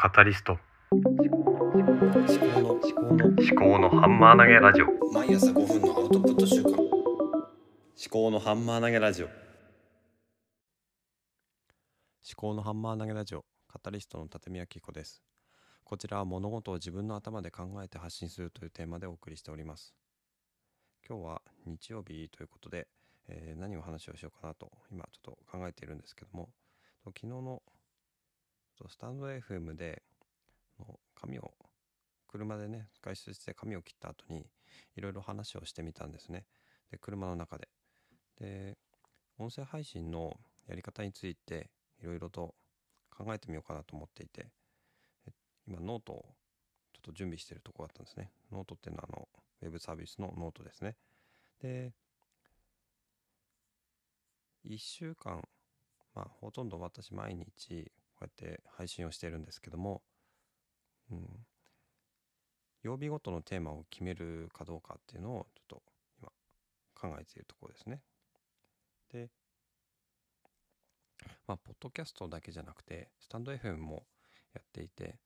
カタリスト。思考の思考の思考のハンマー投げラジオ。毎朝5分のアウトプット週間思考のハンマー投げラジオ。思考のハンマー投げラジオ。カタリストの立宮紀子です。こちらは物事を自分の頭で考えて発信するというテーマでお送りしております。今日は日曜日ということで、えー何を話をしようかなと今ちょっと考えているんですけども昨日のスタンド FM で髪を車でね外出して髪を切った後にいろいろ話をしてみたんですね。で車の中で。で音声配信のやり方についていろいろと考えてみようかなと思っていて今ノートをちょっと準備してるところだったんですね。ノートっていうのはあのウェブサービスのノートですね。で1週間まあほとんど私毎日こうやって配信をしてるんですけどもうん、曜日ごとのテーマを決めるかどうかっていうのをちょっと今考えているところですね。で、まあ、ポッドキャストだけじゃなくて、スタンド FM もやっていて、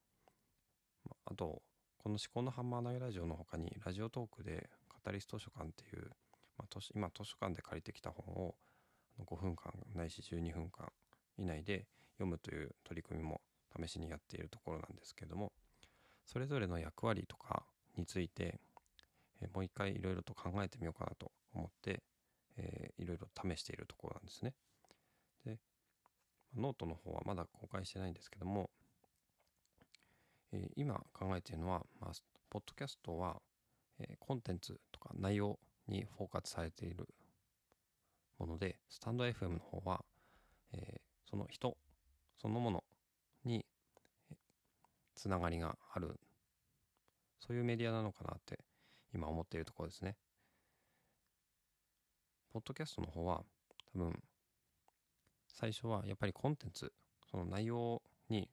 まあ、あと、この思考のハンマー投げラジオの他に、ラジオトークでカタリス図書館っていう、まあ、今図書館で借りてきた本を5分間ないし12分間以内で読むという取り組みも試しにやっているところなんですけども、それぞれの役割とかについて、えもう一回いろいろと考えてみようかなと思って、えーいろいろ試しているところなんですね。で、ノートの方はまだ公開してないんですけども、え今考えているのは、まあ、ポッドキャストは、えコンテンツとか内容にフォーカスされているもので、スタンド FM の方は、えーその人そのものにつながりがあるそういうメディアなのかなって今思っているところですね。ポッドキャストの方は多分最初はやっぱりコンテンツその内容に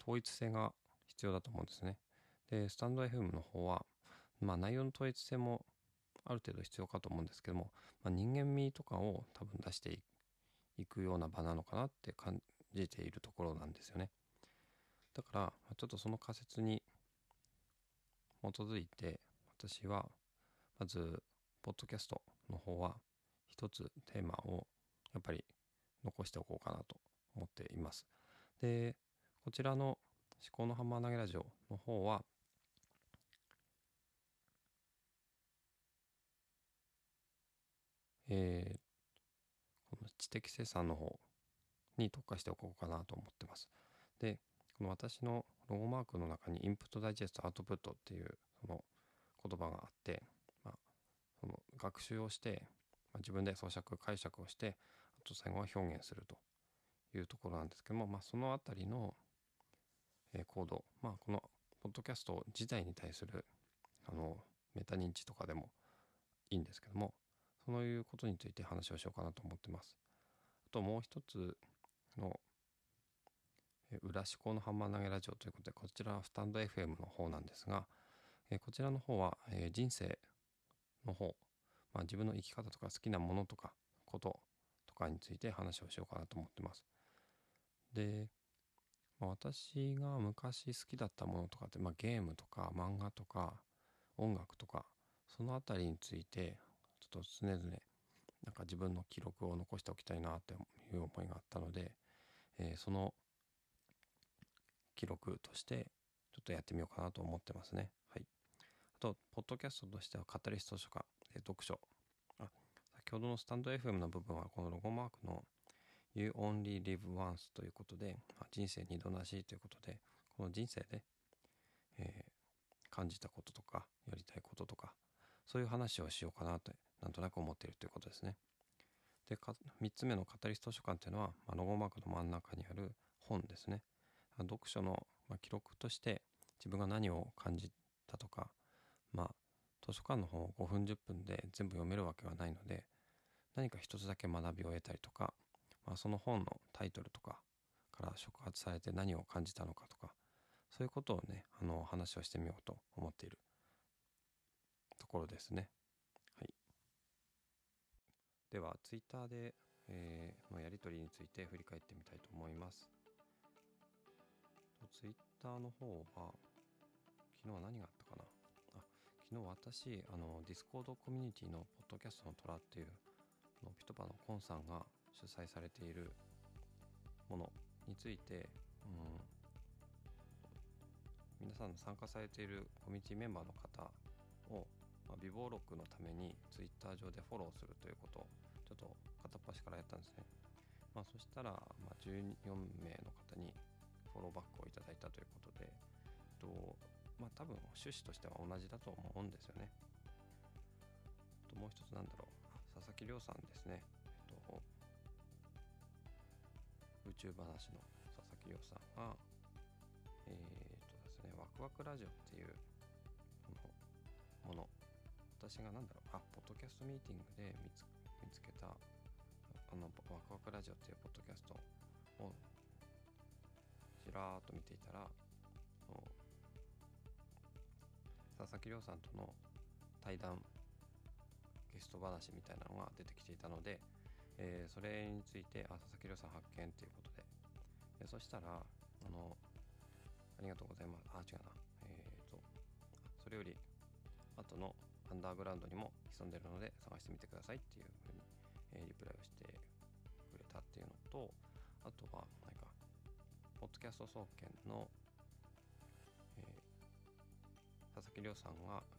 統一性が必要だと思うんですね。でスタンド FM の方はまあ内容の統一性もある程度必要かと思うんですけども、まあ、人間味とかを多分出していくような場なのかなって感じているところなんですよね。だからちょっとその仮説に基づいて私はまずポッドキャストの方は一つテーマをやっぱり残しておこうかなと思っています。でこちらの思考のハンマー投げラジオの方はえーこの知的生産の方に特化しておこうかなと思ってます。で、この私のロゴマークの中にインプットダイジェストアウトプットっていうその言葉があって、まあ、その学習をして、まあ、自分で咀嚼解釈をしてあと最後は表現するというところなんですけども、まあ、そのあたりの、えーコード、まあ、このポッドキャスト自体に対するあのメタ認知とかでもいいんですけどもそういうことについて話をしようかなと思ってます。あともう一つのえ裏思考のハンマー投げラジオということでこちらはスタンド FM の方なんですが、えこちらの方は、え人生の方、まあ、自分の生き方とか好きなものとかこととかについて話をしようかなと思ってます。で、まあ、私が昔好きだったものとかって、まあ、ゲームとか漫画とか音楽とかそのあたりについてちょっと常々なんか自分の記録を残しておきたいなっていう思いがあったので、えーその記録としてちょっとやってみようかなと思ってますね。はい。あと、ポッドキャストとしてはカタリスト図書館、えー読書。あ、先ほどのスタンド FM の部分はこのロゴマークの You Only Live Once ということで、まあ人生二度なしということで、この人生で、えー感じたこととか、やりたいこととか、そういう話をしようかなと、なんとなく思っているということですね。で、3つ目のカタリスト図書館っていうのは、まあ、ロゴマークの真ん中にある本ですね。読書の、まあ、記録として自分が何を感じたとか、まあ、図書館の本を5分10分で全部読めるわけはないので何か一つだけ学びを得たりとか、まあ、その本のタイトルとかから触発されて何を感じたのかとかそういうことをねあの話をしてみようと思っているところですね。ではツイッターで、えーのやり取りについて振り返ってみたいと思います。ツイッターの方は、昨日は何があったかな？あ、昨日私、あの、 Discord コミュニティのポッドキャストの虎っていう、のピトパのコンさんが主催されているものについて、うん、皆さんの参加されているコミュニティメンバーの方を、まあ、微暴録のためにツイッター上でフォローするということをちょっと片っ端からやったんですね。まあ、そしたら、まあ、14名の方にフォローバックをいただいたということで、えっとまあ、多分趣旨としては同じだと思うんですよね。ともう一つなんだろう、佐々木亮さんですね。えっと、宇宙話の佐々木亮さんが、えー、っとですね、ワクワクラジオっていう、私がなんだろう、あ、ポッドキャストミーティングで見つ見つけた、あの、ワクワクラジオっていうポッドキャストをちらーっと見ていたら、佐々木亮さんとの対談ゲスト話みたいなのが出てきていたので、えー、それについてあ佐々木亮さん発見ということで。でそしたらあのありがとうございます。あ違うな。えっ、ー、とそれより後のアンダーグラウンドにも潜んでるので探してみてくださいっていうふうに、え、リプライをしてくれたっていうのとあとは何かポッドキャスト総研の、えー、佐々木亮さんがあ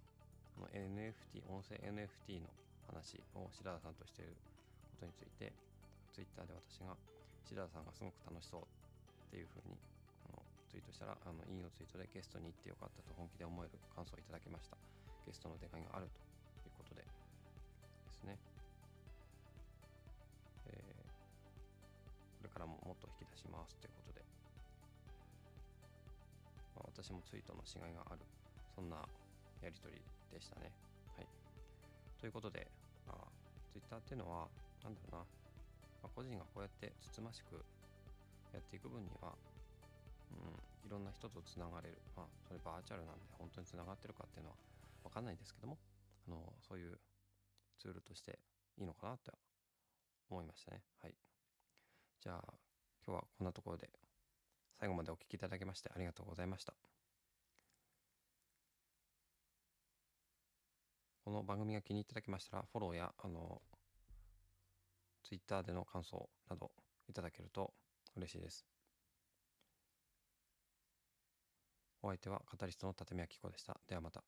の NFT 音声 NFT の話を白田さんとしていることについてツイッターで私が白田さんがすごく楽しそうっていうふうにあのツイートしたらあのいいのツイートでゲストに行ってよかったと本気で思える感想をいただきました。ゲストの出会いがあるということでですね、えー、これからももっと引き出しますということで、まあ、私もツイートのしがいがあるそんなやり取りでしたね。はい。ということで、まあ、ツイッターっていうのはなんだろうな、まあ、個人がこうやってつつましくやっていく分には、うん、いろんな人とつながれる。まあ、それバーチャルなんで本当につながってるかっていうのはわかんないですけども、あの、そういうツールとしていいのかなって思いましたね。はい。じゃあ、今日はこんなところで最後までお聴きいただきましてありがとうございました。この番組が気に入っていただきましたら、フォローや、あの、ツイッターでの感想などいただけると嬉しいです。お相手はカタリストの立宮紀子でした。ではまた。